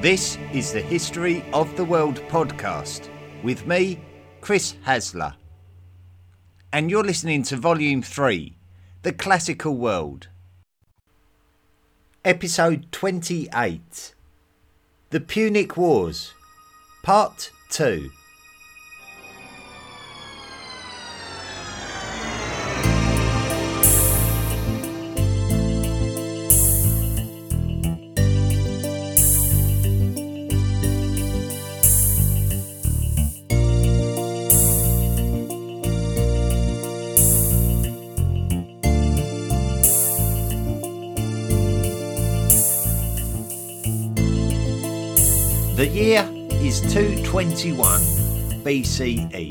This is the History of the World podcast with me, Chris Hasler. And you're listening to Volume 3 The Classical World. Episode 28 The Punic Wars, Part 2. Is 221 BCE.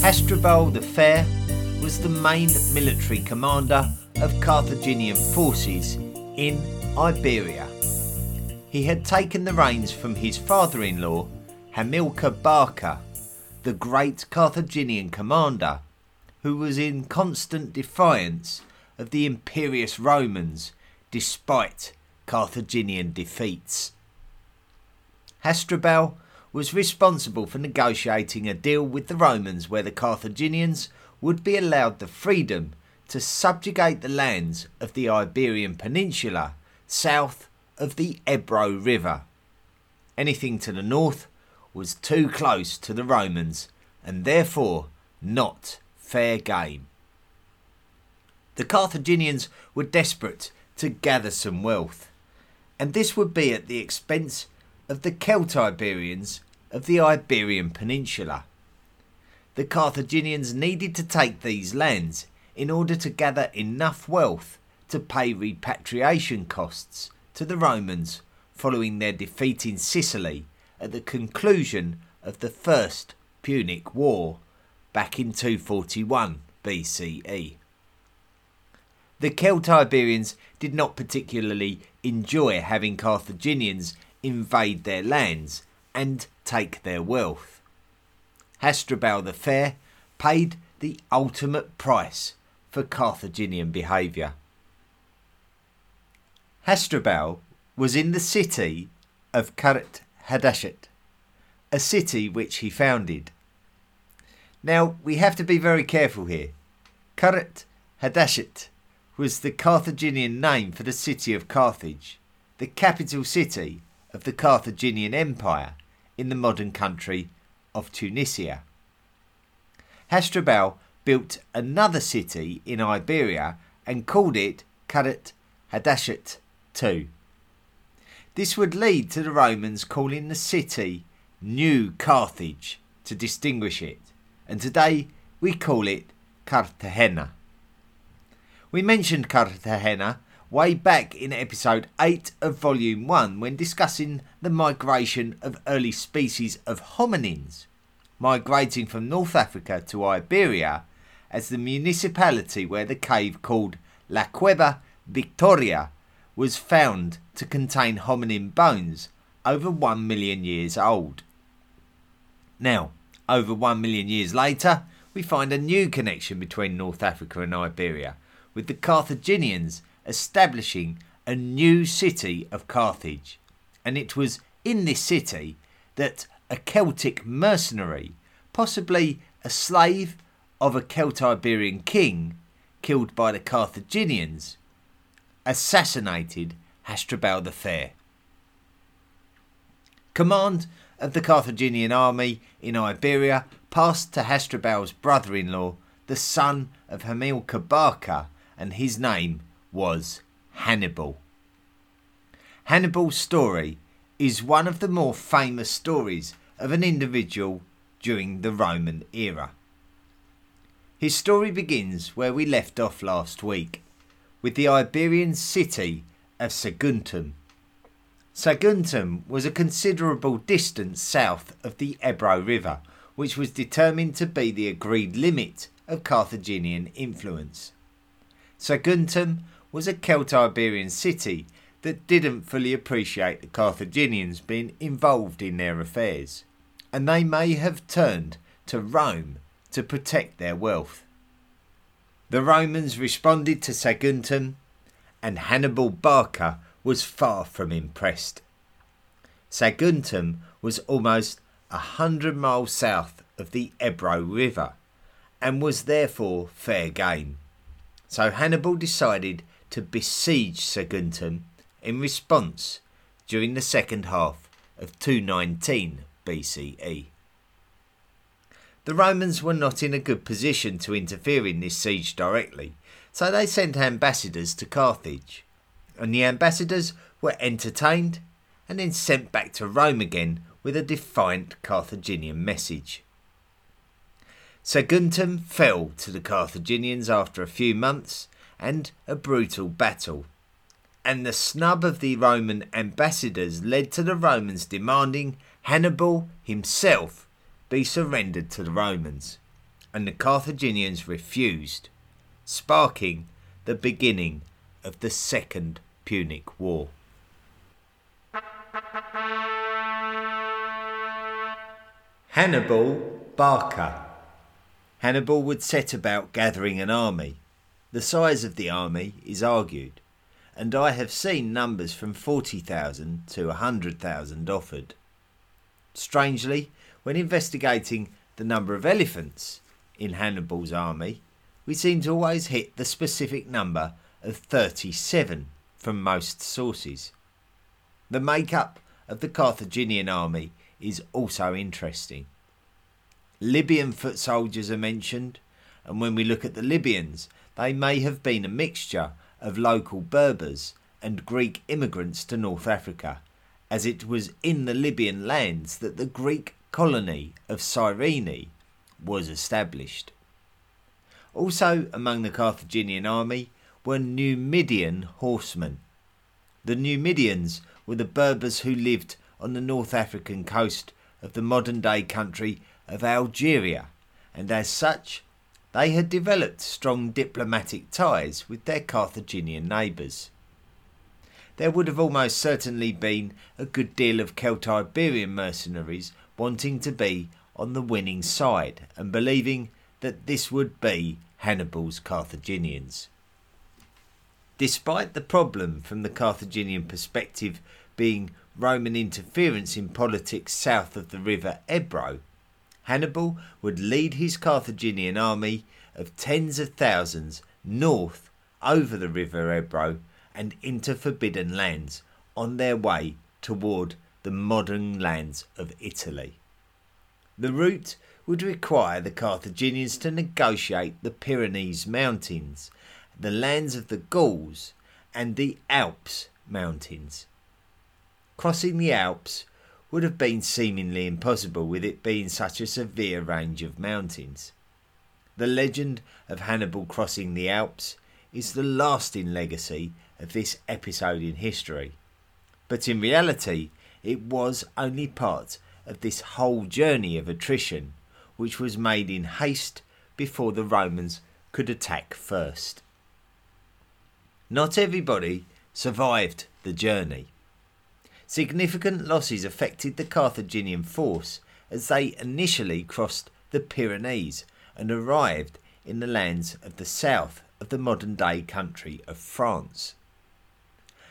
Hasdrubal the Fair was the main military commander of Carthaginian forces in Iberia. He had taken the reins from his father in law, Hamilcar Barca, the great Carthaginian commander, who was in constant defiance of the imperious Romans despite Carthaginian defeats. Hasdrubal was responsible for negotiating a deal with the Romans where the Carthaginians would be allowed the freedom to subjugate the lands of the Iberian Peninsula south of the Ebro River. Anything to the north was too close to the Romans and therefore not fair game. The Carthaginians were desperate to gather some wealth, and this would be at the expense of the Celtiberians of the Iberian Peninsula. The Carthaginians needed to take these lands in order to gather enough wealth to pay repatriation costs to the Romans following their defeat in Sicily at the conclusion of the First Punic War back in 241 BCE. The Celtiberians did not particularly enjoy having Carthaginians invade their lands and take their wealth. Hasdrubal the Fair paid the ultimate price for Carthaginian behaviour. Hasdrubal was in the city of Karat a city which he founded. Now, we have to be very careful here. Karat was the Carthaginian name for the city of Carthage, the capital city of the Carthaginian Empire in the modern country of Tunisia. Hasdrubal built another city in Iberia and called it Qart Hadasht II. This would lead to the Romans calling the city New Carthage to distinguish it, and today we call it Cartagena. We mentioned Cartagena way back in episode 8 of volume 1 when discussing the migration of early species of hominins migrating from North Africa to Iberia as the municipality where the cave called La Cueva Victoria was found to contain hominin bones over 1 million years old. Now, over 1 million years later, we find a new connection between North Africa and Iberia, with the Carthaginians establishing a new city of Carthage. And it was in this city that a Celtic mercenary, possibly a slave of a Celtiberian king killed by the Carthaginians, assassinated Hasdrubal the Fair. Command of the Carthaginian army in Iberia passed to Hasdrubal's brother in law, the son of Hamilcar Barca, and his name was Hannibal. Hannibal's story is one of the more famous stories of an individual during the Roman era. His story begins where we left off last week, with the Iberian city of Saguntum. Saguntum was a considerable distance south of the Ebro River, which was determined to be the agreed limit of Carthaginian influence. Saguntum was a Celtiberian city that didn't fully appreciate the Carthaginians being involved in their affairs, and they may have turned to Rome to protect their wealth. The Romans responded to Saguntum, and Hannibal Barca was far from impressed. Saguntum was almost a hundred miles south of the Ebro River and was therefore fair game. So Hannibal decided to besiege Saguntum in response during the second half of 219 BCE. The Romans were not in a good position to interfere in this siege directly, so they sent ambassadors to Carthage, and the ambassadors were entertained and then sent back to Rome again with a defiant Carthaginian message. Saguntum fell to the Carthaginians after a few months and a brutal battle, and the snub of the Roman ambassadors led to the Romans demanding Hannibal himself be surrendered to the Romans, and the Carthaginians refused, sparking the beginning of the Second Punic War. Hannibal Barca Hannibal would set about gathering an army. The size of the army is argued, and I have seen numbers from 40,000 to 100,000 offered. Strangely, when investigating the number of elephants in Hannibal's army, we seem to always hit the specific number of 37 from most sources. The makeup of the Carthaginian army is also interesting. Libyan foot soldiers are mentioned, and when we look at the Libyans, they may have been a mixture of local Berbers and Greek immigrants to North Africa, as it was in the Libyan lands that the Greek colony of Cyrene was established. Also among the Carthaginian army were Numidian horsemen. The Numidians were the Berbers who lived on the North African coast of the modern day country of Algeria, and as such, they had developed strong diplomatic ties with their Carthaginian neighbours. There would have almost certainly been a good deal of Celtiberian mercenaries wanting to be on the winning side and believing that this would be Hannibal's Carthaginians. Despite the problem from the Carthaginian perspective being Roman interference in politics south of the river Ebro, Hannibal would lead his Carthaginian army of tens of thousands north over the river Ebro and into forbidden lands on their way toward the modern lands of Italy. The route would require the Carthaginians to negotiate the Pyrenees Mountains, the lands of the Gauls, and the Alps Mountains. Crossing the Alps would have been seemingly impossible with it being such a severe range of mountains. The legend of Hannibal crossing the Alps is the lasting legacy of this episode in history. But in reality, it was only part of this whole journey of attrition, which was made in haste before the Romans could attack first. Not everybody survived the journey. Significant losses affected the Carthaginian force as they initially crossed the Pyrenees and arrived in the lands of the south of the modern day country of France.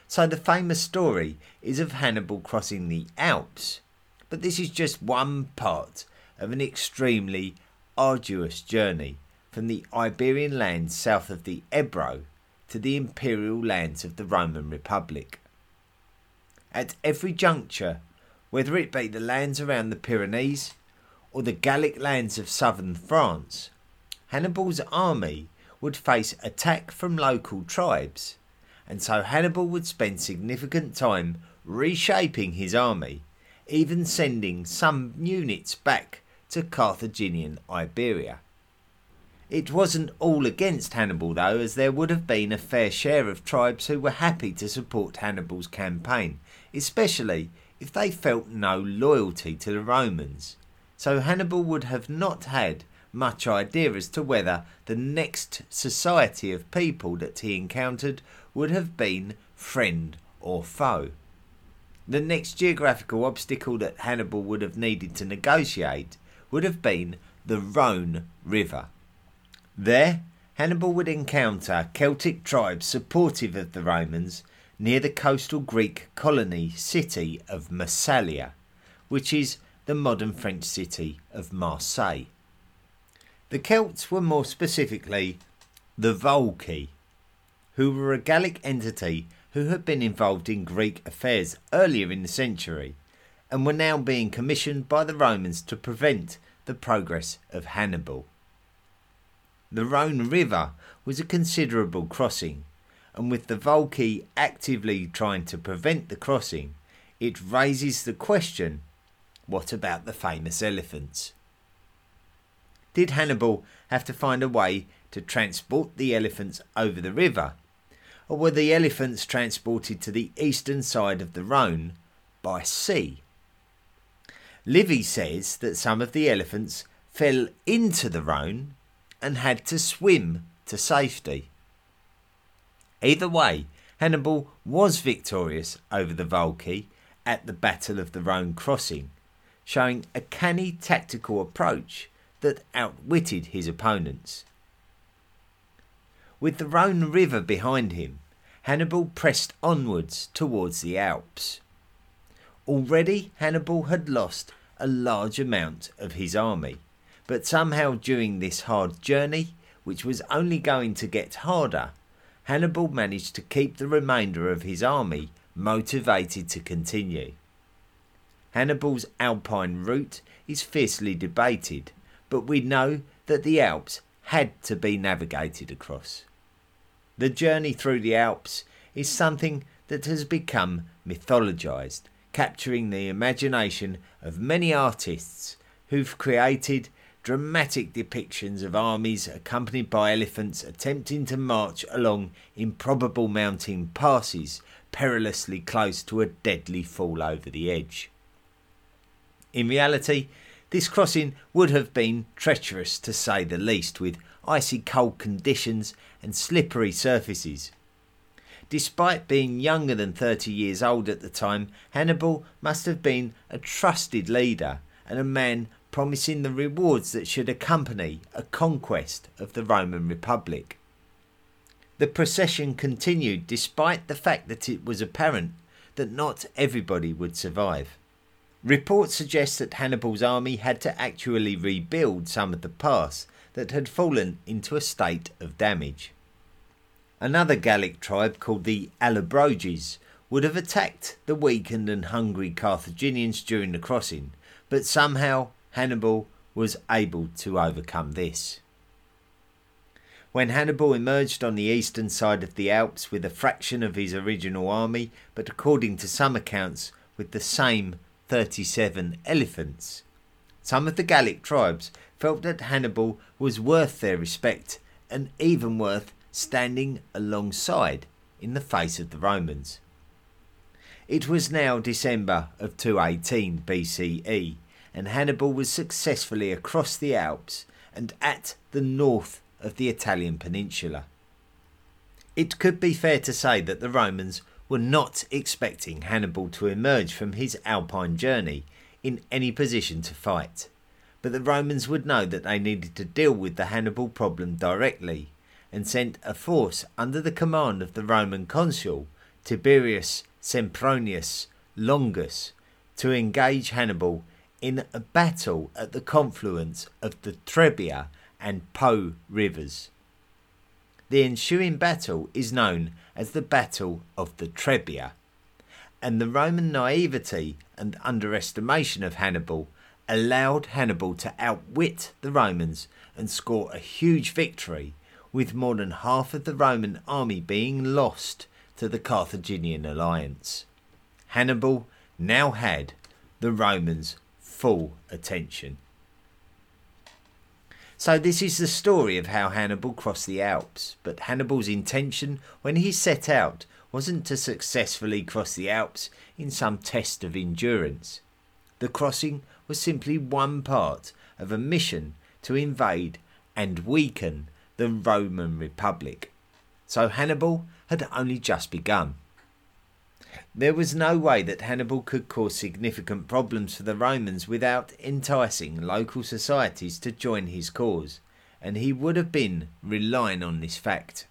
So the famous story is of Hannibal crossing the Alps, but this is just one part of an extremely arduous journey from the Iberian lands south of the Ebro to the imperial lands of the Roman Republic at every juncture, whether it be the lands around the Pyrenees or the Gallic lands of southern France, Hannibal's army would face attack from local tribes, and so Hannibal would spend significant time reshaping his army, even sending some units back to Carthaginian Iberia. It wasn't all against Hannibal though, as there would have been a fair share of tribes who were happy to support Hannibal's campaign, especially if they felt no loyalty to the Romans. So Hannibal would have not had much idea as to whether the next society of people that he encountered would have been friend or foe. The next geographical obstacle that Hannibal would have needed to negotiate would have been the Rhone River. There, Hannibal would encounter Celtic tribes supportive of the Romans, near the coastal Greek colony city of Massalia, which is the modern French city of Marseille. The Celts were more specifically the Volcae, who were a Gallic entity who had been involved in Greek affairs earlier in the century and were now being commissioned by the Romans to prevent the progress of Hannibal. The Rhone River was a considerable crossing, and with the Volcae actively trying to prevent the crossing, it raises the question what about the famous elephants? Did Hannibal have to find a way to transport the elephants over the river, or were the elephants transported to the eastern side of the Rhone by sea? Livy says that some of the elephants fell into the Rhone and had to swim to safety. Either way, Hannibal was victorious over the Volcae at the Battle of the Rhone crossing, showing a canny tactical approach that outwitted his opponents. With the Rhone River behind him, Hannibal pressed onwards towards the Alps. Already Hannibal had lost a large amount of his army. But somehow during this hard journey, which was only going to get harder, Hannibal managed to keep the remainder of his army motivated to continue. Hannibal's Alpine route is fiercely debated, but we know that the Alps had to be navigated across. The journey through the Alps is something that has become mythologized capturing the imagination of many artists who've created dramatic depictions of armies accompanied by elephants attempting to march along improbable mountain passes perilously close to a deadly fall over the edge. In reality, this crossing would have been treacherous to say the least, with icy cold conditions and slippery surfaces. Despite being younger than 30 years old at the time, Hannibal must have been a trusted leader and a man promising the rewards that should accompany a conquest of the Roman Republic. The procession continued despite the fact that it was apparent that not everybody would survive. Reports suggest that Hannibal's army had to actually rebuild some of the pass that had fallen into a state of damage. Another Gallic tribe called the Allobroges would have attacked the weakened and hungry Carthaginians during the crossing, but somehow Hannibal was able to overcome this. When Hannibal emerged on the eastern side of the Alps with a fraction of his original army, but according to some accounts with the same 37 elephants, some of the Gallic tribes felt that Hannibal was worth their respect and even worth standing alongside in the face of the Romans. It was now December of 218 BCE, and Hannibal was successfully across the Alps and at the north of the Italian peninsula. It could be fair to say that the Romans were not expecting Hannibal to emerge from his Alpine journey in any position to fight, but the Romans would know that they needed to deal with the Hannibal problem directly and sent a force under the command of the Roman consul Tiberius Sempronius Longus to engage Hannibal in a battle at the confluence of the Trebia and Po rivers. The ensuing battle is known as the Battle of the Trebia, and the Roman naivety and underestimation of Hannibal allowed Hannibal to outwit the Romans and score a huge victory with more than half of the Roman army being lost to the Carthaginian alliance. Hannibal now had the Romans' full attention. So, this is the story of how Hannibal crossed the Alps. But Hannibal's intention when he set out wasn't to successfully cross the Alps in some test of endurance. The crossing was simply one part of a mission to invade and weaken the Roman Republic. So Hannibal had only just begun. There was no way that Hannibal could cause significant problems for the Romans without enticing local societies to join his cause, and he would have been relying on this fact.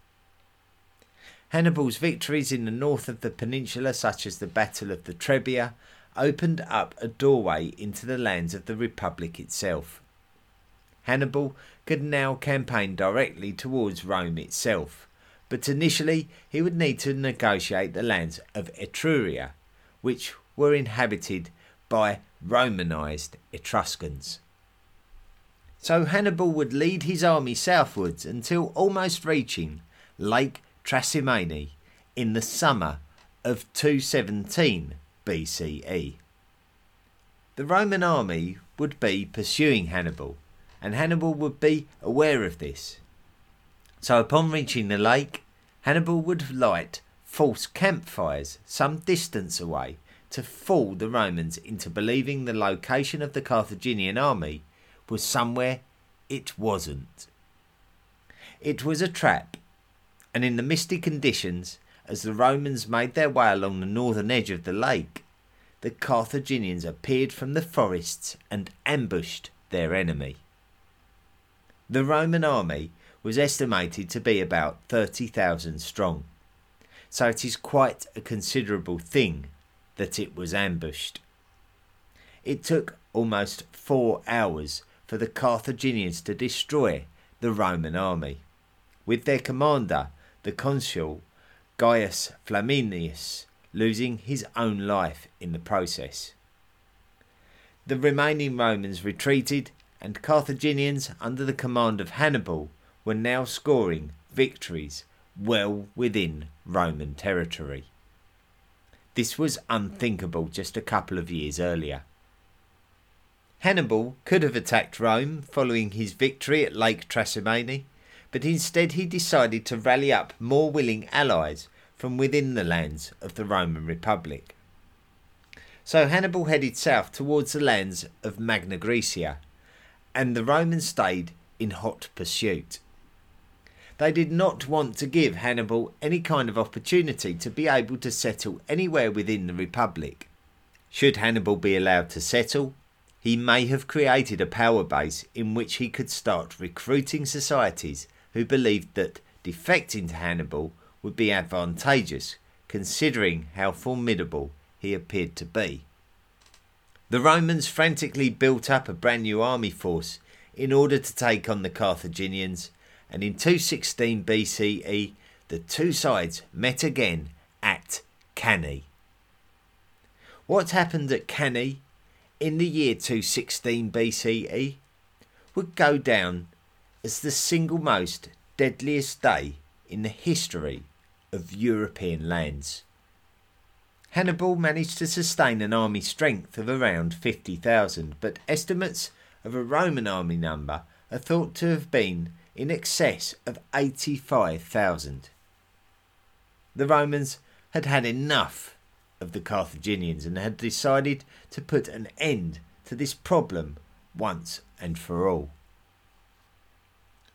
Hannibal's victories in the north of the peninsula, such as the Battle of the Trebia, opened up a doorway into the lands of the Republic itself. Hannibal could now campaign directly towards Rome itself, but initially he would need to negotiate the lands of Etruria, which were inhabited by Romanized Etruscans. So Hannibal would lead his army southwards until almost reaching Lake Trasimene in the summer of 217 BCE. The Roman army would be pursuing Hannibal, and Hannibal would be aware of this. So, upon reaching the lake, Hannibal would light false campfires some distance away to fool the Romans into believing the location of the Carthaginian army was somewhere it wasn't. It was a trap, and in the misty conditions, as the Romans made their way along the northern edge of the lake, the Carthaginians appeared from the forests and ambushed their enemy. The Roman army was estimated to be about 30,000 strong, so it is quite a considerable thing that it was ambushed. It took almost four hours for the Carthaginians to destroy the Roman army, with their commander, the consul Gaius Flaminius, losing his own life in the process. The remaining Romans retreated, and Carthaginians, under the command of Hannibal, were now scoring victories well within Roman territory. This was unthinkable just a couple of years earlier. Hannibal could have attacked Rome following his victory at Lake Trasimene, but instead he decided to rally up more willing allies from within the lands of the Roman Republic. So Hannibal headed south towards the lands of Magna Graecia, and the Romans stayed in hot pursuit. They did not want to give Hannibal any kind of opportunity to be able to settle anywhere within the Republic. Should Hannibal be allowed to settle, he may have created a power base in which he could start recruiting societies who believed that defecting to Hannibal would be advantageous, considering how formidable he appeared to be. The Romans frantically built up a brand new army force in order to take on the Carthaginians, and in 216 BCE the two sides met again at Cannae. What happened at Cannae in the year 216 BCE would go down as the single most deadliest day in the history of European lands. Hannibal managed to sustain an army strength of around 50,000, but estimates of a Roman army number are thought to have been in excess of 85,000. The Romans had had enough of the Carthaginians and had decided to put an end to this problem once and for all.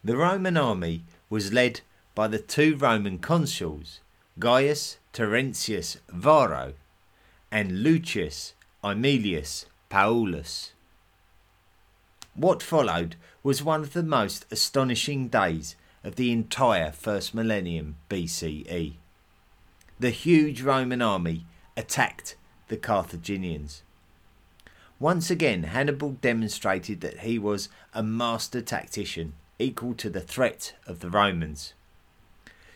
The Roman army was led by the two Roman consuls, Gaius Terentius Varro and Lucius Aemilius Paulus. What followed was one of the most astonishing days of the entire first millennium BCE. The huge Roman army attacked the Carthaginians. Once again, Hannibal demonstrated that he was a master tactician equal to the threat of the Romans.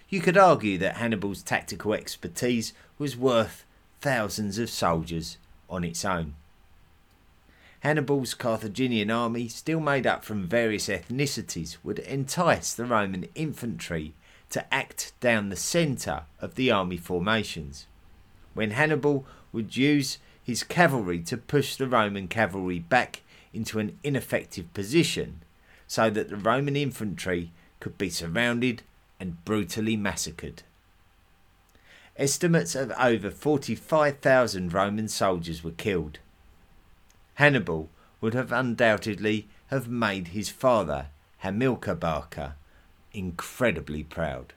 You could argue that Hannibal's tactical expertise was worth thousands of soldiers on its own. Hannibal's Carthaginian army, still made up from various ethnicities, would entice the Roman infantry to act down the centre of the army formations when Hannibal would use his cavalry to push the Roman cavalry back into an ineffective position so that the Roman infantry could be surrounded and brutally massacred. Estimates of over 45,000 Roman soldiers were killed. Hannibal would have undoubtedly have made his father, Hamilcar Barca, incredibly proud.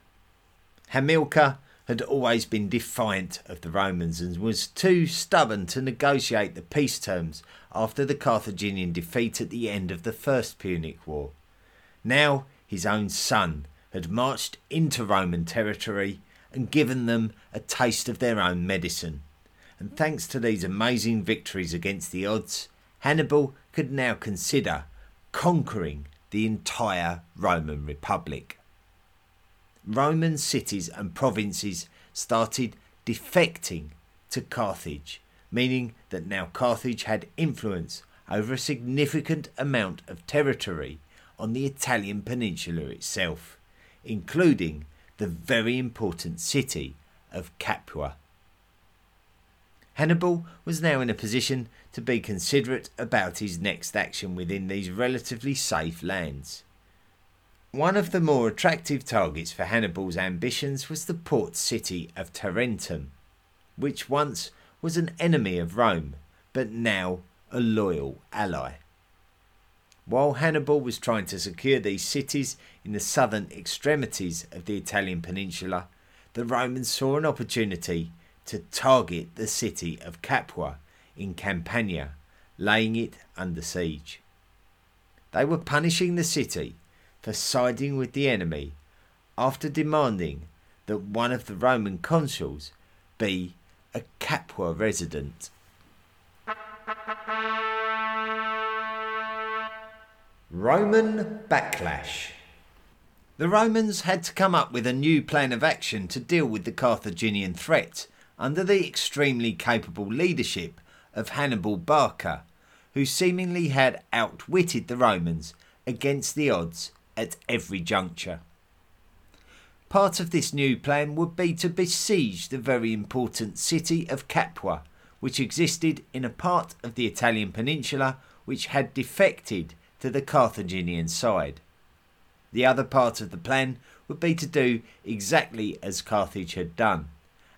Hamilcar had always been defiant of the Romans and was too stubborn to negotiate the peace terms after the Carthaginian defeat at the end of the First Punic War. Now his own son had marched into Roman territory and given them a taste of their own medicine. And thanks to these amazing victories against the odds, Hannibal could now consider conquering the entire Roman Republic. Roman cities and provinces started defecting to Carthage, meaning that now Carthage had influence over a significant amount of territory on the Italian peninsula itself, including the very important city of Capua. Hannibal was now in a position to be considerate about his next action within these relatively safe lands. One of the more attractive targets for Hannibal's ambitions was the port city of Tarentum, which once was an enemy of Rome, but now a loyal ally. While Hannibal was trying to secure these cities in the southern extremities of the Italian peninsula, the Romans saw an opportunity to target the city of Capua in Campania, laying it under siege. They were punishing the city for siding with the enemy after demanding that one of the Roman consuls be a Capua resident. Roman backlash. The Romans had to come up with a new plan of action to deal with the Carthaginian threat under the extremely capable leadership of Hannibal Barca, who seemingly had outwitted the Romans against the odds at every juncture. Part of this new plan would be to besiege the very important city of Capua, which existed in a part of the Italian peninsula which had defected to the Carthaginian side. The other part of the plan would be to do exactly as Carthage had done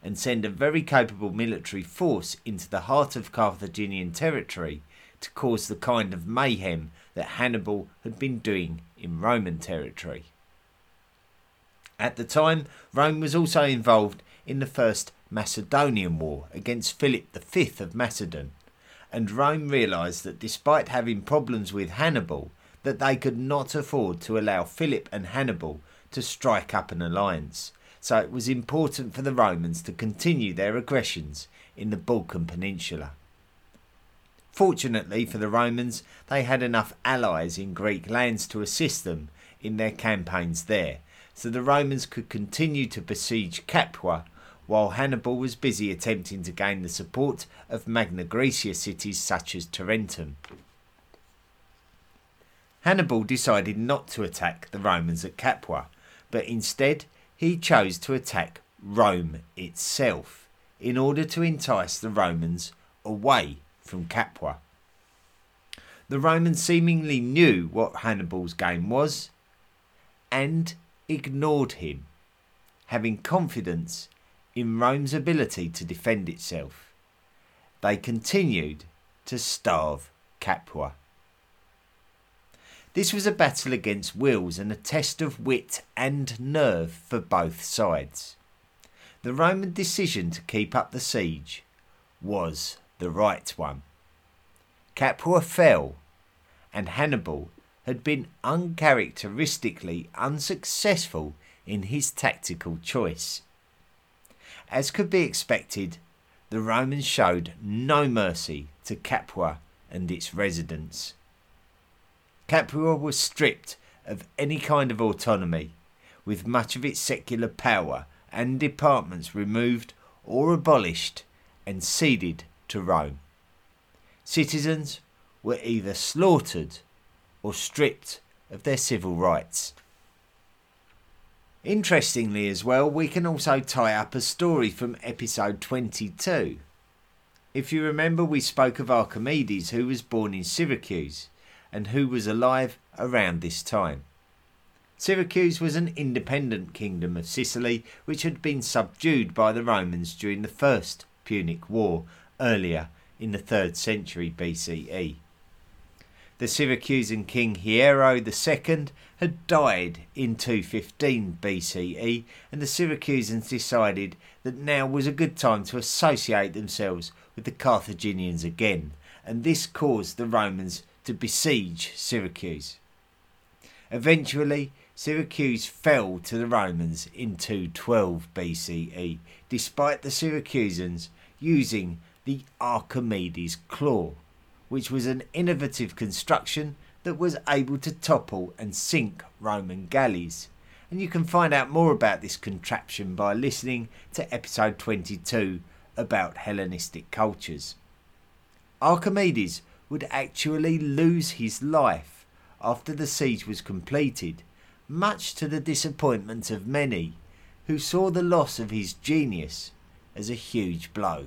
and send a very capable military force into the heart of Carthaginian territory to cause the kind of mayhem that Hannibal had been doing in Roman territory. At the time, Rome was also involved in the First Macedonian War against Philip V of Macedon, and Rome realised that despite having problems with Hannibal, that they could not afford to allow Philip and Hannibal to strike up an alliance, so it was important for the Romans to continue their aggressions in the Balkan Peninsula. Fortunately for the Romans, they had enough allies in Greek lands to assist them in their campaigns there, so the Romans could continue to besiege Capua while Hannibal was busy attempting to gain the support of Magna Graecia cities such as Tarentum. Hannibal decided not to attack the Romans at Capua, but instead he chose to attack Rome itself in order to entice the Romans away from Capua. The Romans seemingly knew what Hannibal's game was and ignored him, having confidence in Rome's ability to defend itself. They continued to starve Capua. This was a battle against wills and a test of wit and nerve for both sides. The Roman decision to keep up the siege was the right one. Capua fell, and Hannibal had been uncharacteristically unsuccessful in his tactical choice. As could be expected, the Romans showed no mercy to Capua and its residents. Capua was stripped of any kind of autonomy, with much of its secular power and departments removed or abolished and ceded to Rome. Citizens were either slaughtered or stripped of their civil rights. Interestingly, as well, we can also tie up a story from episode 22. If you remember, we spoke of Archimedes, who was born in Syracuse and who was alive around this time. Syracuse was an independent kingdom of Sicily which had been subdued by the Romans during the First Punic War earlier in the 3rd century BCE. The Syracusan king Hiero II had died in 215 BCE, and the Syracusans decided that now was a good time to associate themselves with the Carthaginians again, and this caused the Romans to besiege Syracuse. Eventually, Syracuse fell to the Romans in 212 BCE, despite the Syracusans using the Archimedes claw, which was an innovative construction that was able to topple and sink Roman galleys. And you can find out more about this contraption by listening to episode 22 about Hellenistic cultures. Archimedes would actually lose his life after the siege was completed, much to the disappointment of many who saw the loss of his genius as a huge blow.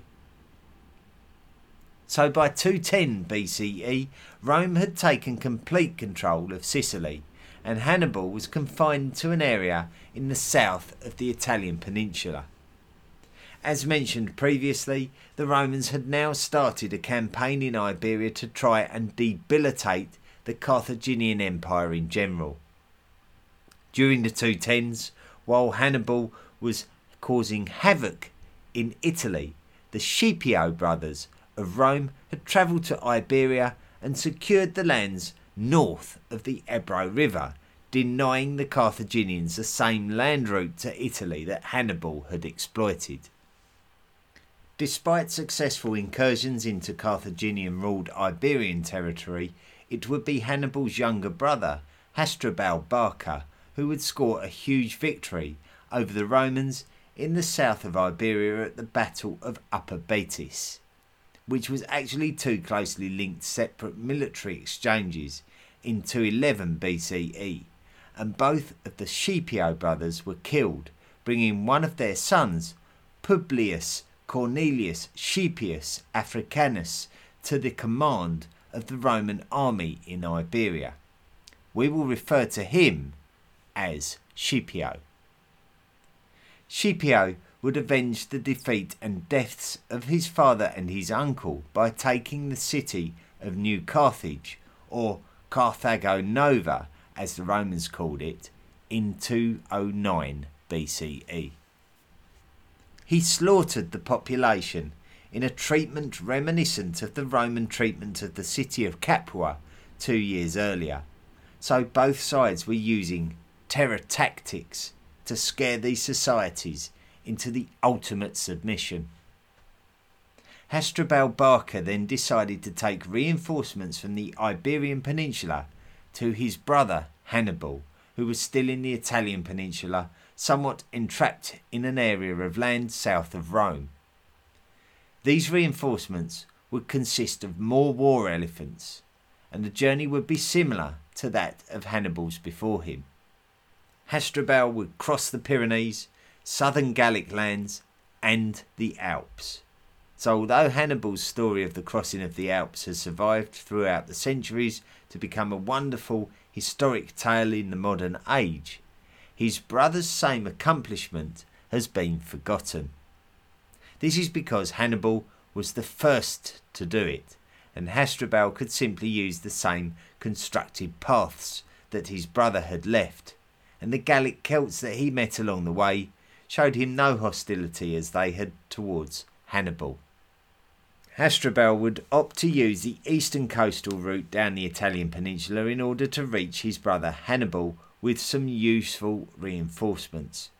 So by 210 BCE, Rome had taken complete control of Sicily, and Hannibal was confined to an area in the south of the Italian peninsula. As mentioned previously, the Romans had now started a campaign in Iberia to try and debilitate the Carthaginian Empire in general. During the 210s, while Hannibal was causing havoc in Italy, the Scipio brothers of Rome had travelled to Iberia and secured the lands north of the Ebro River, denying the Carthaginians the same land route to Italy that Hannibal had exploited. Despite successful incursions into Carthaginian ruled Iberian territory, it would be Hannibal's younger brother, Hasdrubal Barca, who would score a huge victory over the Romans in the south of Iberia at the Battle of Upper Baetis which was actually two closely linked separate military exchanges in 211 BCE, and both of the Scipio brothers were killed, bringing one of their sons, Publius Cornelius Scipio Africanus, to the command of the Roman army in Iberia. We will refer to him as Scipio. Scipio would avenge the defeat and deaths of his father and his uncle by taking the city of New Carthage, or Carthago Nova as the Romans called it, in 209 BCE. He slaughtered the population in a treatment reminiscent of the Roman treatment of the city of Capua two years earlier. So both sides were using terror tactics to scare these societies into the ultimate submission. Hasdrubal Barca then decided to take reinforcements from the Iberian Peninsula to his brother Hannibal, who was still in the Italian peninsula, somewhat entrapped in an area of land south of Rome. These reinforcements would consist of more war elephants, and the journey would be similar to that of Hannibal's before him. Hasdrubal would cross the Pyrenees, southern Gallic lands, and the Alps. So, although Hannibal's story of the crossing of the Alps has survived throughout the centuries to become a wonderful historic tale in the modern age, his brother's same accomplishment has been forgotten. This is because Hannibal was the first to do it, and Hasdrubal could simply use the same constructed paths that his brother had left, and the Gallic Celts that he met along the way showed him no hostility as they had towards Hannibal. Hasdrubal would opt to use the eastern coastal route down the Italian peninsula in order to reach his brother Hannibal with some useful reinforcements.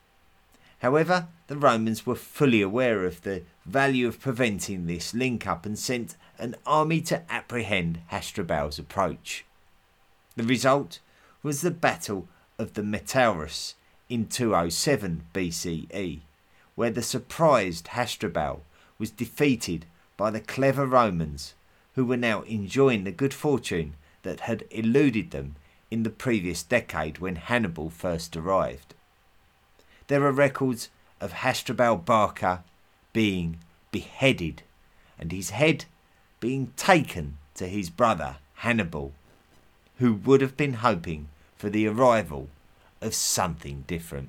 However, the Romans were fully aware of the value of preventing this link up and sent an army to apprehend Hasdrubal's approach. The result was the Battle of the Metaurus in 207 BCE, where the surprised Hasdrubal was defeated by the clever Romans, who were now enjoying the good fortune that had eluded them in the previous decade when Hannibal first arrived. There are records of Hasdrubal Barca being beheaded and his head being taken to his brother Hannibal, who would have been hoping for the arrival of something different.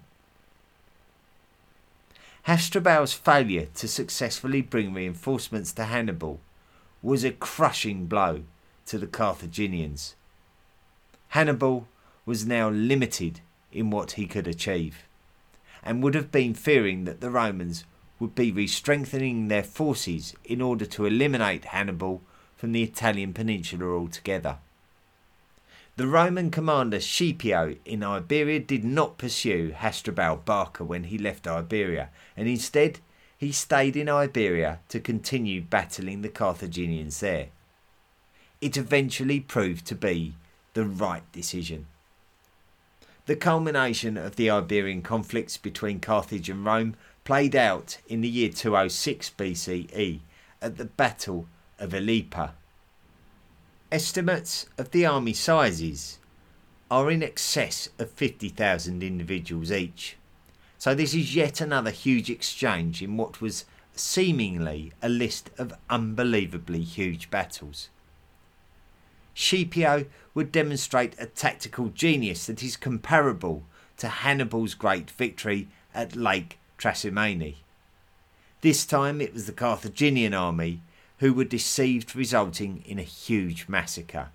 Hasdrubal's failure to successfully bring reinforcements to Hannibal was a crushing blow to the Carthaginians. Hannibal was now limited in what he could achieve, and would have been fearing that the Romans would be re strengthening their forces in order to eliminate Hannibal from the Italian peninsula altogether. The Roman commander Scipio in Iberia did not pursue Hasdrubal Barca when he left Iberia, and instead he stayed in Iberia to continue battling the Carthaginians there. It eventually proved to be the right decision. The culmination of the Iberian conflicts between Carthage and Rome played out in the year 206 BCE at the Battle of Ilipa. Estimates of the army sizes are in excess of 50,000 individuals each. So this is yet another huge exchange in what was seemingly a list of unbelievably huge battles. Scipio would demonstrate a tactical genius that is comparable to Hannibal's great victory at Lake Trasimene. This time it was the Carthaginian army who were deceived, resulting in a huge massacre.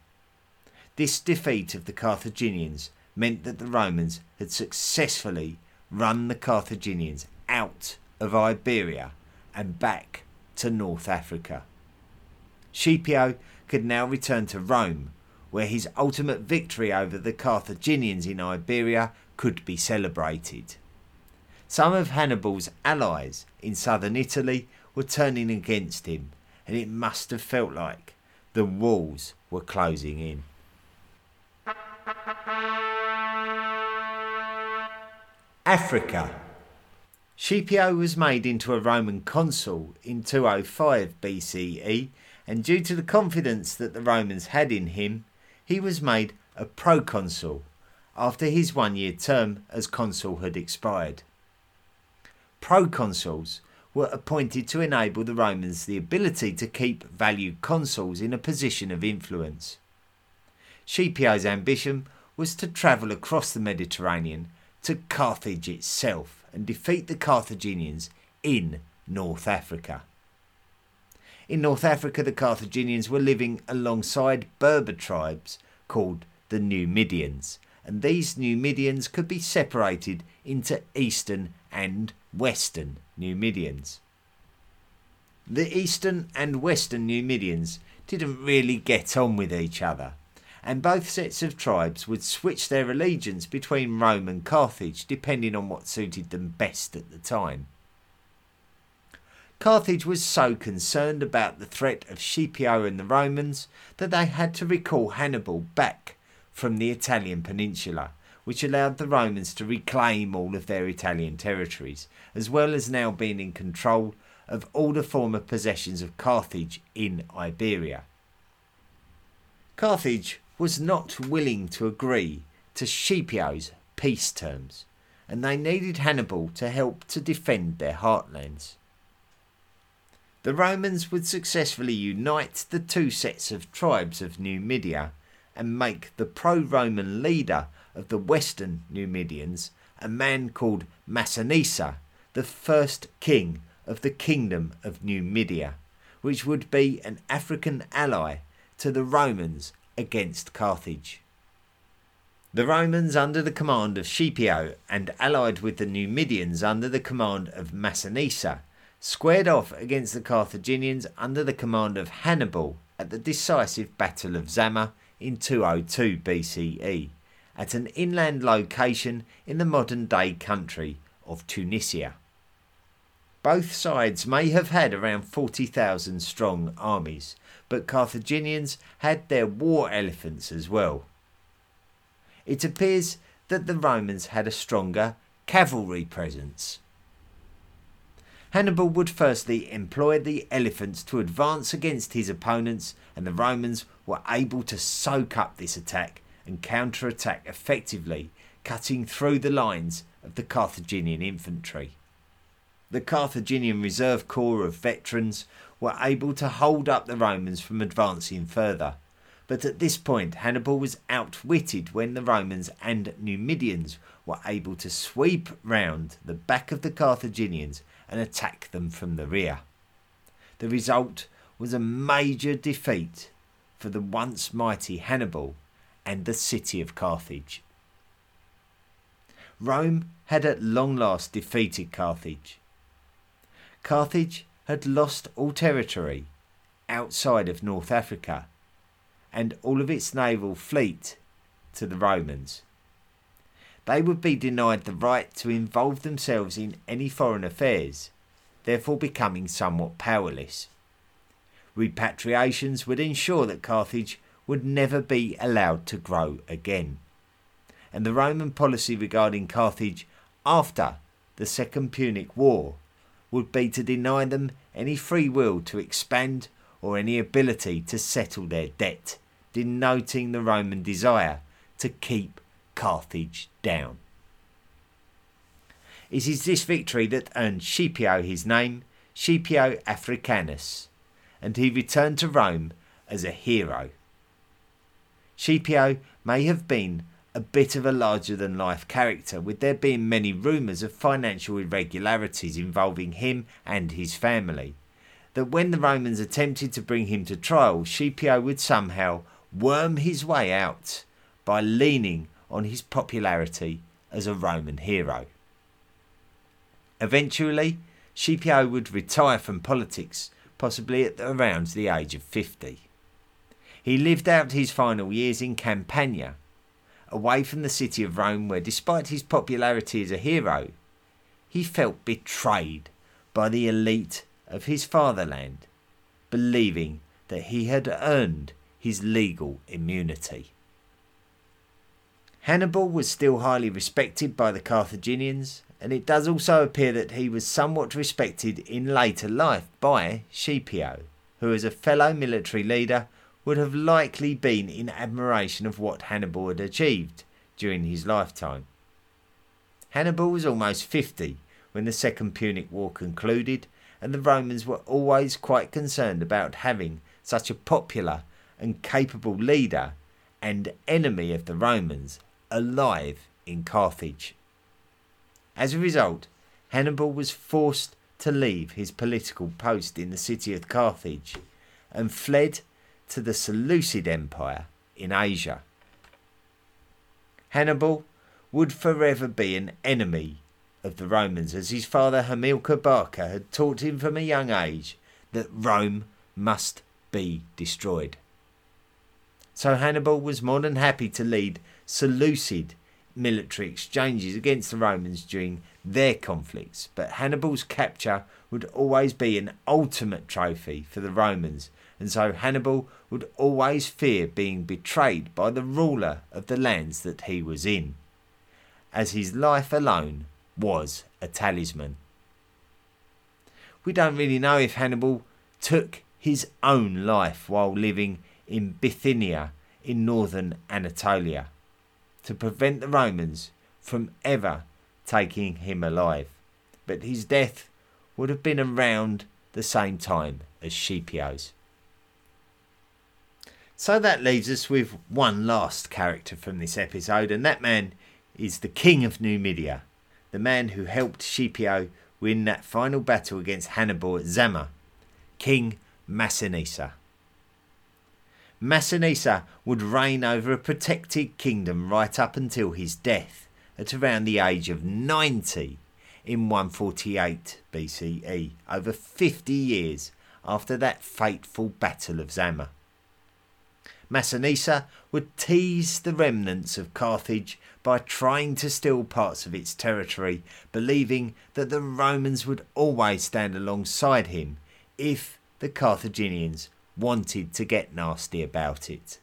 This defeat of the Carthaginians meant that the Romans had successfully run the Carthaginians out of Iberia and back to North Africa. Scipio could now return to Rome, where his ultimate victory over the Carthaginians in Iberia could be celebrated. Some of Hannibal's allies in southern Italy were turning against him, and it must have felt like the walls were closing in. Africa. Scipio was made into a Roman consul in 205 BCE, and due to the confidence that the Romans had in him, he was made a proconsul after his one year term as consul had expired. Proconsuls were appointed to enable the Romans the ability to keep valued consuls in a position of influence. Scipio's ambition was to travel across the Mediterranean to Carthage itself and defeat the Carthaginians in North Africa. In North Africa, the Carthaginians were living alongside Berber tribes called the Numidians, and these Numidians could be separated into Eastern and Western Numidians. The Eastern and Western Numidians didn't really get on with each other, and both sets of tribes would switch their allegiance between Rome and Carthage depending on what suited them best at the time. Carthage was so concerned about the threat of Scipio and the Romans that they had to recall Hannibal back from the Italian peninsula, which allowed the Romans to reclaim all of their Italian territories, as well as now being in control of all the former possessions of Carthage in Iberia. Carthage was not willing to agree to Scipio's peace terms, and they needed Hannibal to help to defend their heartlands. The Romans would successfully unite the two sets of tribes of Numidia and make the pro Roman leader of the western Numidians, a man called Massinissa, the first king of the kingdom of Numidia, which would be an African ally to the Romans against Carthage. The Romans, under the command of Scipio and allied with the Numidians under the command of Massinissa, squared off against the Carthaginians under the command of Hannibal at the decisive Battle of Zama in 202 BCE, at an inland location in the modern day country of Tunisia. Both sides may have had around 40,000 strong armies, but Carthaginians had their war elephants as well. It appears that the Romans had a stronger cavalry presence. Hannibal would firstly employ the elephants to advance against his opponents, and the Romans were able to soak up this attack and counter-attack effectively, cutting through the lines of the Carthaginian infantry. The Carthaginian reserve corps of veterans were able to hold up the Romans from advancing further. But at this point, Hannibal was outwitted when the Romans and Numidians were able to sweep round the back of the Carthaginians and attack them from the rear. The result was a major defeat for the once mighty Hannibal and the city of Carthage. Rome had at long last defeated Carthage. Carthage had lost all territory outside of North Africa, and all of its naval fleet to the Romans. They would be denied the right to involve themselves in any foreign affairs, therefore becoming somewhat powerless. Repatriations would ensure that Carthage would never be allowed to grow again. And the Roman policy regarding Carthage after the Second Punic War would be to deny them any free will to expand or any ability to settle their debt, denoting the Roman desire to keep Carthage down. It is this victory that earned Scipio his name, Scipio Africanus, and he returned to Rome as a hero. Scipio may have been a bit of a larger than life character, with there being many rumours of financial irregularities involving him and his family. That when the Romans attempted to bring him to trial, Scipio would somehow worm his way out by leaning on his popularity as a Roman hero. Eventually, Scipio would retire from politics, possibly at around the age of 50. He lived out his final years in Campania, away from the city of Rome, where, despite his popularity as a hero, he felt betrayed by the elite of his fatherland, believing that he had earned his legal immunity. Hannibal was still highly respected by the Carthaginians, and it does also appear that he was somewhat respected in later life by Scipio, who, as a fellow military leader, would have likely been in admiration of what Hannibal had achieved during his lifetime. Hannibal was almost 50 when the Second Punic War concluded, and the Romans were always quite concerned about having such a popular and capable leader and enemy of the Romans alive in Carthage. As a result, Hannibal was forced to leave his political post in the city of Carthage and fled to the Seleucid Empire in Asia. Hannibal would forever be an enemy of the Romans, as his father Hamilcar Barca had taught him from a young age that Rome must be destroyed. So Hannibal was more than happy to lead Seleucid military exchanges against the Romans during their conflicts, but Hannibal's capture would always be an ultimate trophy for the Romans and so Hannibal would always fear being betrayed by the ruler of the lands that he was in, as his life alone was a talisman. We don't really know if Hannibal took his own life while living in Bithynia in northern Anatolia to prevent the Romans from ever taking him alive, but his death would have been around the same time as Scipio's. So that leaves us with one last character from this episode, and that man is the King of Numidia, the man who helped Scipio win that final battle against Hannibal at Zama, King Massinissa. Massinissa would reign over a protected kingdom right up until his death at around the age of 90 in 148 BCE, over 50 years after that fateful Battle of Zama. Massinissa would tease the remnants of Carthage by trying to steal parts of its territory, believing that the Romans would always stand alongside him if the Carthaginians wanted to get nasty about it.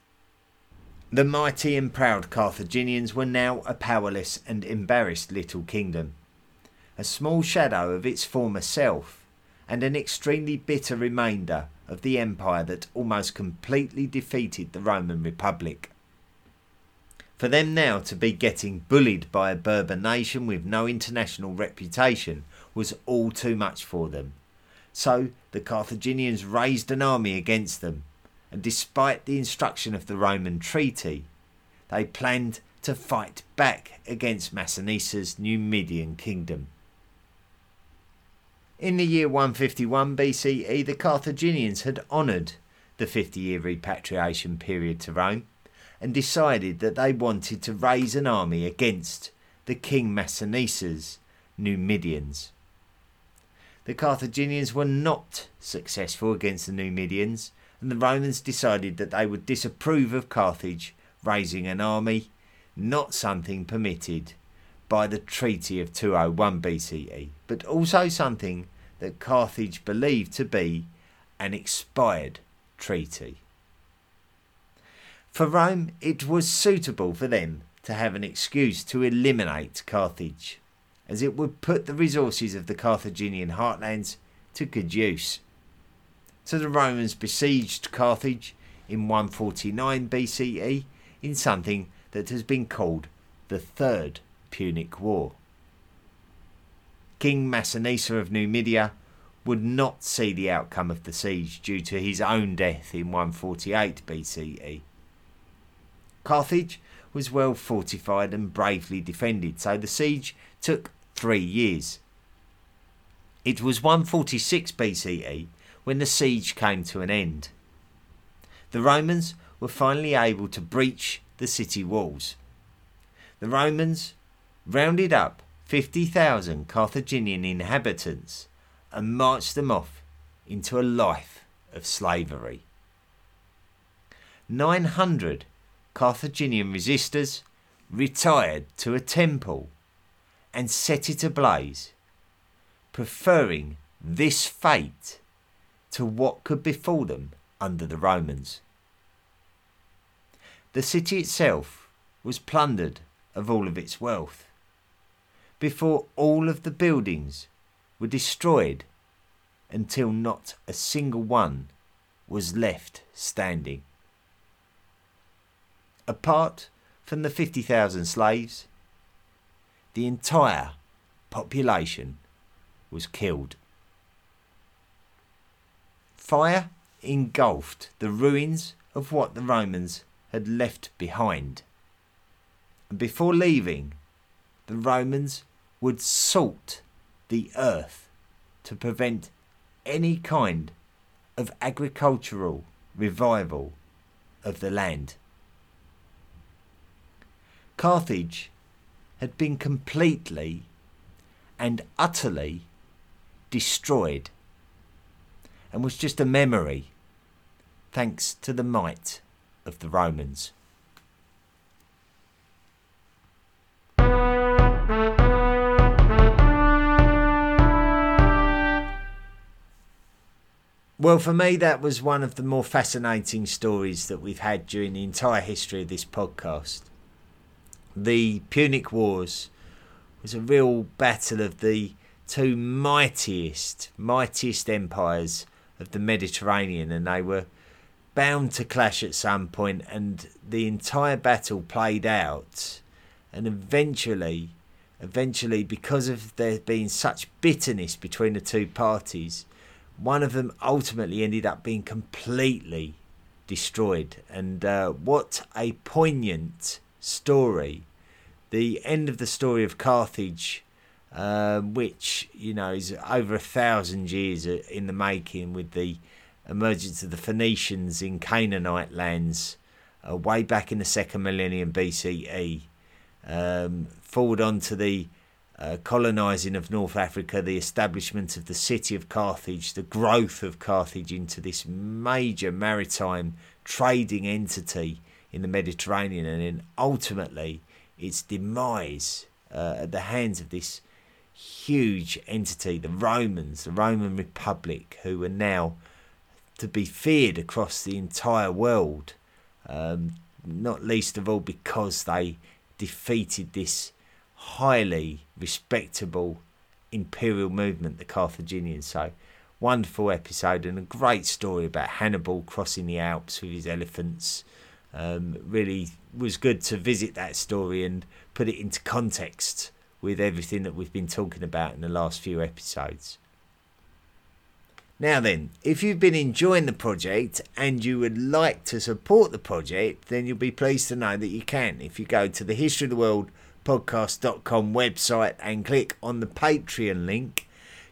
The mighty and proud Carthaginians were now a powerless and embarrassed little kingdom, a small shadow of its former self, and an extremely bitter remainder of the empire that almost completely defeated the Roman Republic. For them now to be getting bullied by a Berber nation with no international reputation was all too much for them. So the Carthaginians raised an army against them, and despite the instruction of the Roman treaty, they planned to fight back against Massinissa's Numidian kingdom. In the year 151 BCE, the Carthaginians had honoured the 50 year repatriation period to Rome and decided that they wanted to raise an army against the King Massinissa's Numidians. The Carthaginians were not successful against the Numidians, and the Romans decided that they would disapprove of Carthage raising an army not something permitted by the Treaty of 201 BCE, but also something that Carthage believed to be an expired treaty. For Rome, it was suitable for them to have an excuse to eliminate Carthage, as it would put the resources of the Carthaginian heartlands to good use. So the Romans besieged Carthage in 149 BCE in something that has been called the Third Punic War. King Massinissa of Numidia would not see the outcome of the siege due to his own death in 148 BCE. Carthage was well fortified and bravely defended, so the siege took three years. It was 146 BCE when the siege came to an end. The Romans were finally able to breach the city walls. The Romans rounded up 50,000 Carthaginian inhabitants and marched them off into a life of slavery. 900 Carthaginian resistors retired to a temple and set it ablaze, preferring this fate to what could befall them under the Romans. The city itself was plundered of all of its wealth before all of the buildings were destroyed until not a single one was left standing. Apart from the 50,000 slaves, the entire population was killed. Fire engulfed the ruins of what the Romans had left behind. And before leaving, the Romans would salt the earth to prevent any kind of agricultural revival of the land. Carthage had been completely and utterly destroyed and was just a memory thanks to the might of the Romans. Well, for me, that was one of the more fascinating stories that we've had during the entire history of this podcast. The Punic Wars was a real battle of the two mightiest, mightiest empires of the Mediterranean, and they were bound to clash at some point, and the entire battle played out, and eventually, eventually, because of there being such bitterness between the two parties one of them ultimately ended up being completely destroyed. And uh, what a poignant story! The end of the story of Carthage, uh, which you know is over a thousand years in the making, with the emergence of the Phoenicians in Canaanite lands uh, way back in the second millennium BCE, um, forward on to the uh, colonizing of North Africa, the establishment of the city of Carthage, the growth of Carthage into this major maritime trading entity in the Mediterranean, and then ultimately its demise uh, at the hands of this huge entity, the Romans, the Roman Republic, who are now to be feared across the entire world, um, not least of all because they defeated this highly respectable imperial movement, the Carthaginians. So, wonderful episode and a great story about Hannibal crossing the Alps with his elephants. Um, really was good to visit that story and put it into context with everything that we've been talking about in the last few episodes. Now, then, if you've been enjoying the project and you would like to support the project, then you'll be pleased to know that you can if you go to the History of the World podcast.com website and click on the Patreon link,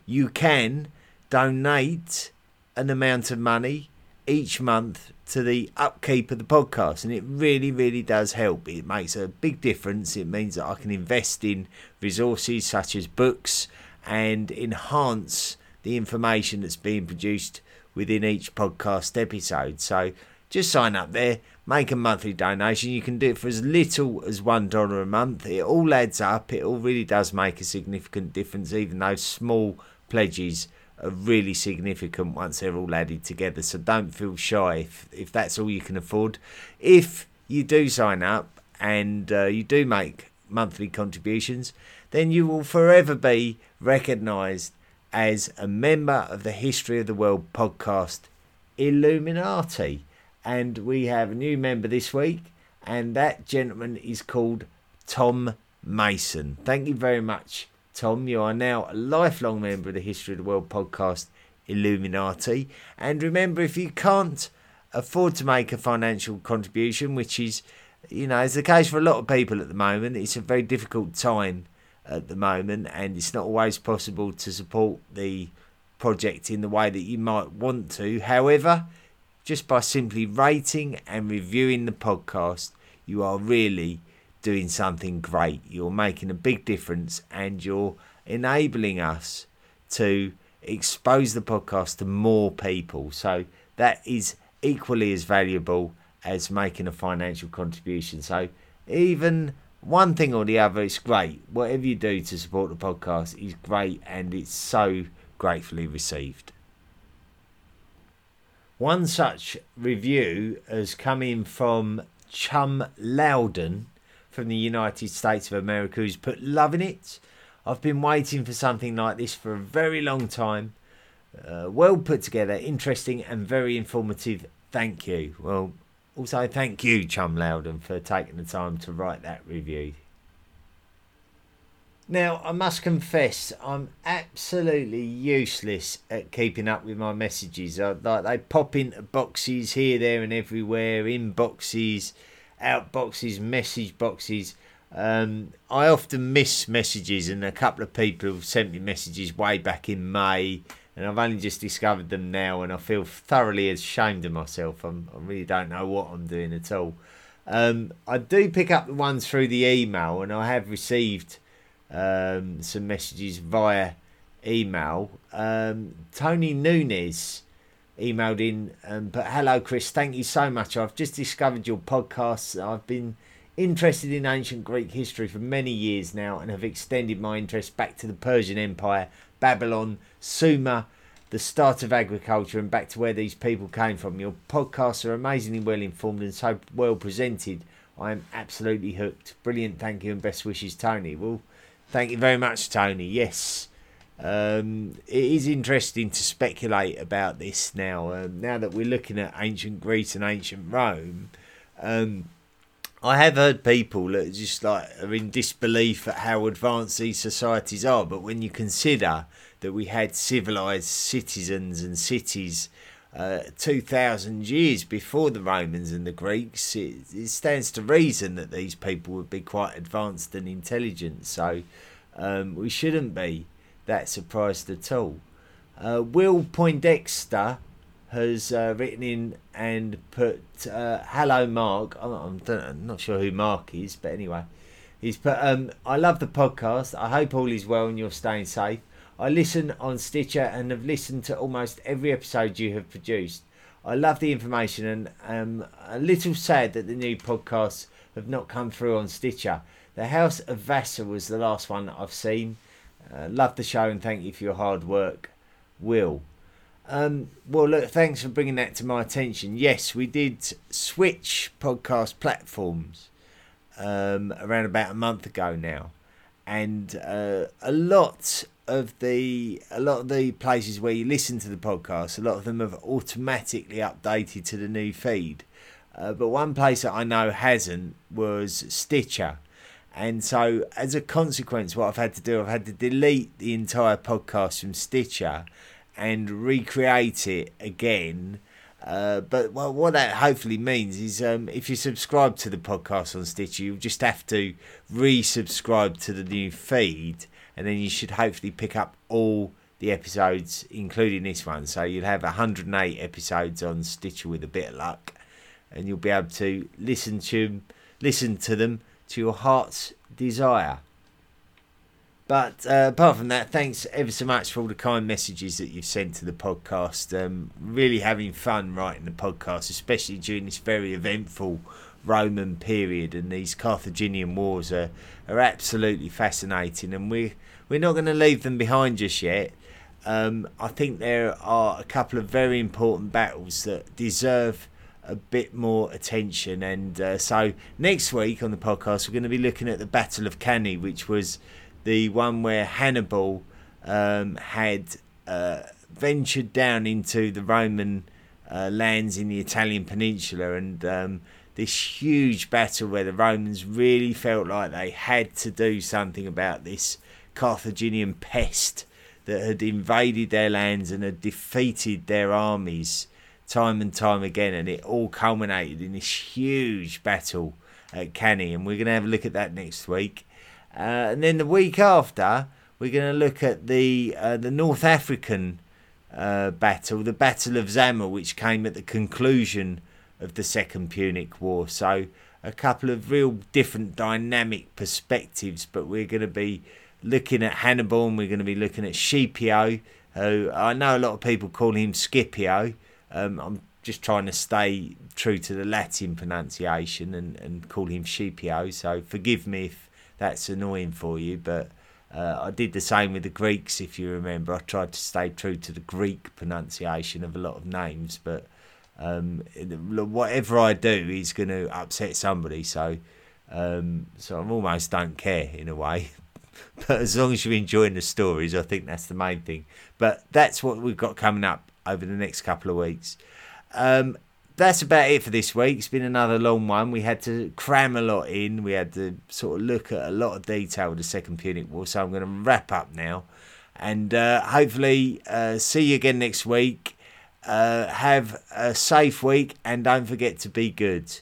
you can donate an amount of money each month to the upkeep of the podcast and it really really does help it makes a big difference it means that i can invest in resources such as books and enhance the information that's being produced within each podcast episode so just sign up there, make a monthly donation. You can do it for as little as $1 a month. It all adds up. It all really does make a significant difference, even those small pledges are really significant once they're all added together. So don't feel shy if, if that's all you can afford. If you do sign up and uh, you do make monthly contributions, then you will forever be recognised as a member of the History of the World podcast Illuminati. And we have a new member this week, and that gentleman is called Tom Mason. Thank you very much, Tom. You are now a lifelong member of the History of the World podcast Illuminati. And remember, if you can't afford to make a financial contribution, which is, you know, is the case for a lot of people at the moment, it's a very difficult time at the moment, and it's not always possible to support the project in the way that you might want to. However, just by simply rating and reviewing the podcast, you are really doing something great. You're making a big difference and you're enabling us to expose the podcast to more people. So that is equally as valuable as making a financial contribution. So even one thing or the other, it's great. Whatever you do to support the podcast is great and it's so gratefully received. One such review has come in from Chum Loudon from the United States of America who's put loving it. I've been waiting for something like this for a very long time. Uh, well put together, interesting and very informative. Thank you. Well, also, thank you, Chum Loudon, for taking the time to write that review. Now, I must confess, I'm absolutely useless at keeping up with my messages. I, like they pop into boxes here, there, and everywhere, in boxes, out boxes, message boxes. Um, I often miss messages, and a couple of people have sent me messages way back in May and I've only just discovered them now, and I feel thoroughly ashamed of myself. I'm, i really don't know what I'm doing at all. Um, I do pick up the ones through the email, and I have received um, some messages via email. Um, Tony Nunes emailed in, um, but hello, Chris. Thank you so much. I've just discovered your podcast. I've been interested in ancient Greek history for many years now, and have extended my interest back to the Persian Empire Babylon, Sumer, the start of agriculture, and back to where these people came from. Your podcasts are amazingly well informed and so well presented. I am absolutely hooked. Brilliant. Thank you and best wishes, Tony. Well, thank you very much, Tony. Yes. Um, it is interesting to speculate about this now. Um, now that we're looking at ancient Greece and ancient Rome, um, I have heard people that just like are in disbelief at how advanced these societies are. But when you consider that we had civilized citizens and cities uh, 2,000 years before the Romans and the Greeks, it, it, stands to reason that these people would be quite advanced and intelligent. So um, we shouldn't be that surprised at all. Uh, Will Poindexter has uh, written in and put uh, hello mark. I'm, I'm, not sure who mark is but anyway. He's put um, i love the podcast. I hope all is well and you're staying safe. I listen on stitcher and have listened to almost every episode you have produced. I love the information and am a little sad that the new podcasts have not come through on stitcher. The house of vassar was the last one i've seen uh, love the show and thank you for your hard work will um, well, look, thanks for bringing that to my attention. Yes, we did switch podcast platforms um, around about a month ago now, and uh, a lot of the a lot of the places where you listen to the podcast, a lot of them have automatically updated to the new feed. Uh, but one place that I know hasn't was Stitcher. And so, as a consequence, what I've had to do, I've had to delete the entire podcast from Stitcher and recreate it again. Uh, but well, what that hopefully means is um, if you subscribe to the podcast on Stitcher, you'll just have to resubscribe to the new feed, and then you should hopefully pick up all the episodes, including this one. So you'll have 108 episodes on Stitcher with a bit of luck, and you'll be able to listen to listen to them to your heart's desire. But uh, apart from that, thanks ever so much for all the kind messages that you've sent to the podcast. Um, really having fun writing the podcast, especially during this very eventful Roman period. And these Carthaginian wars are, are absolutely fascinating. And we, we're not going to leave them behind just yet. Um, I think there are a couple of very important battles that deserve a bit more attention. And uh, so next week on the podcast, we're going to be looking at the Battle of Cannae, which was the one where Hannibal um, had uh, ventured down into the Roman uh, lands in the Italian peninsula and um, this huge battle where the Romans really felt like they had to do something about this Carthaginian pest that had invaded their lands and had defeated their armies time and time again, and it all culminated in this huge battle at Cannae, and we're going to have a look at that next week. Uh, and then the week after, we're going to look at the uh, the North African uh, battle, the Battle of Zama, which came at the conclusion of the Second Punic War. So a couple of real different dynamic perspectives, but we're going to be looking at Hannibal and we're going to be looking at Scipio, who I know a lot of people call him Scipio. Um, I'm just trying to stay true to the Latin pronunciation and, and call him Scipio, so forgive me if that's annoying for you. But uh, I did the same with the Greeks, if you remember. I tried to stay true to the Greek pronunciation of a lot of names, but um, whatever I do is going to upset somebody. So, um, so I almost don't care in a way. but as long as you're enjoying the stories, I think that's the main thing. But that's what we've got coming up over the next couple of weeks. Um, that's about it for this week. It's been another long one. We had to cram a lot in. We had to sort of look at a lot of detail of the Second Punic War. So I'm going to wrap up now, and uh, hopefully uh, see you again next week. Uh, have a safe week, and don't forget to be good.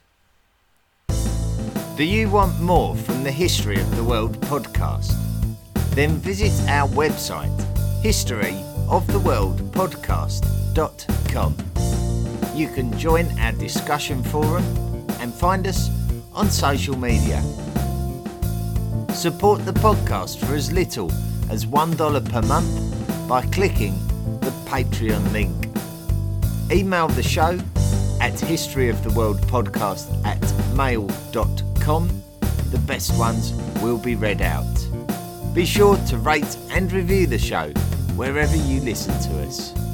Do you want more from the History of the World podcast? Then visit our website, historyoftheworldpodcast.com. You can join our discussion forum and find us on social media. Support the podcast for as little as $1 per month by clicking the Patreon link. Email the show at historyoftheworldpodcast at mail.com. The best ones will be read out. Be sure to rate and review the show wherever you listen to us.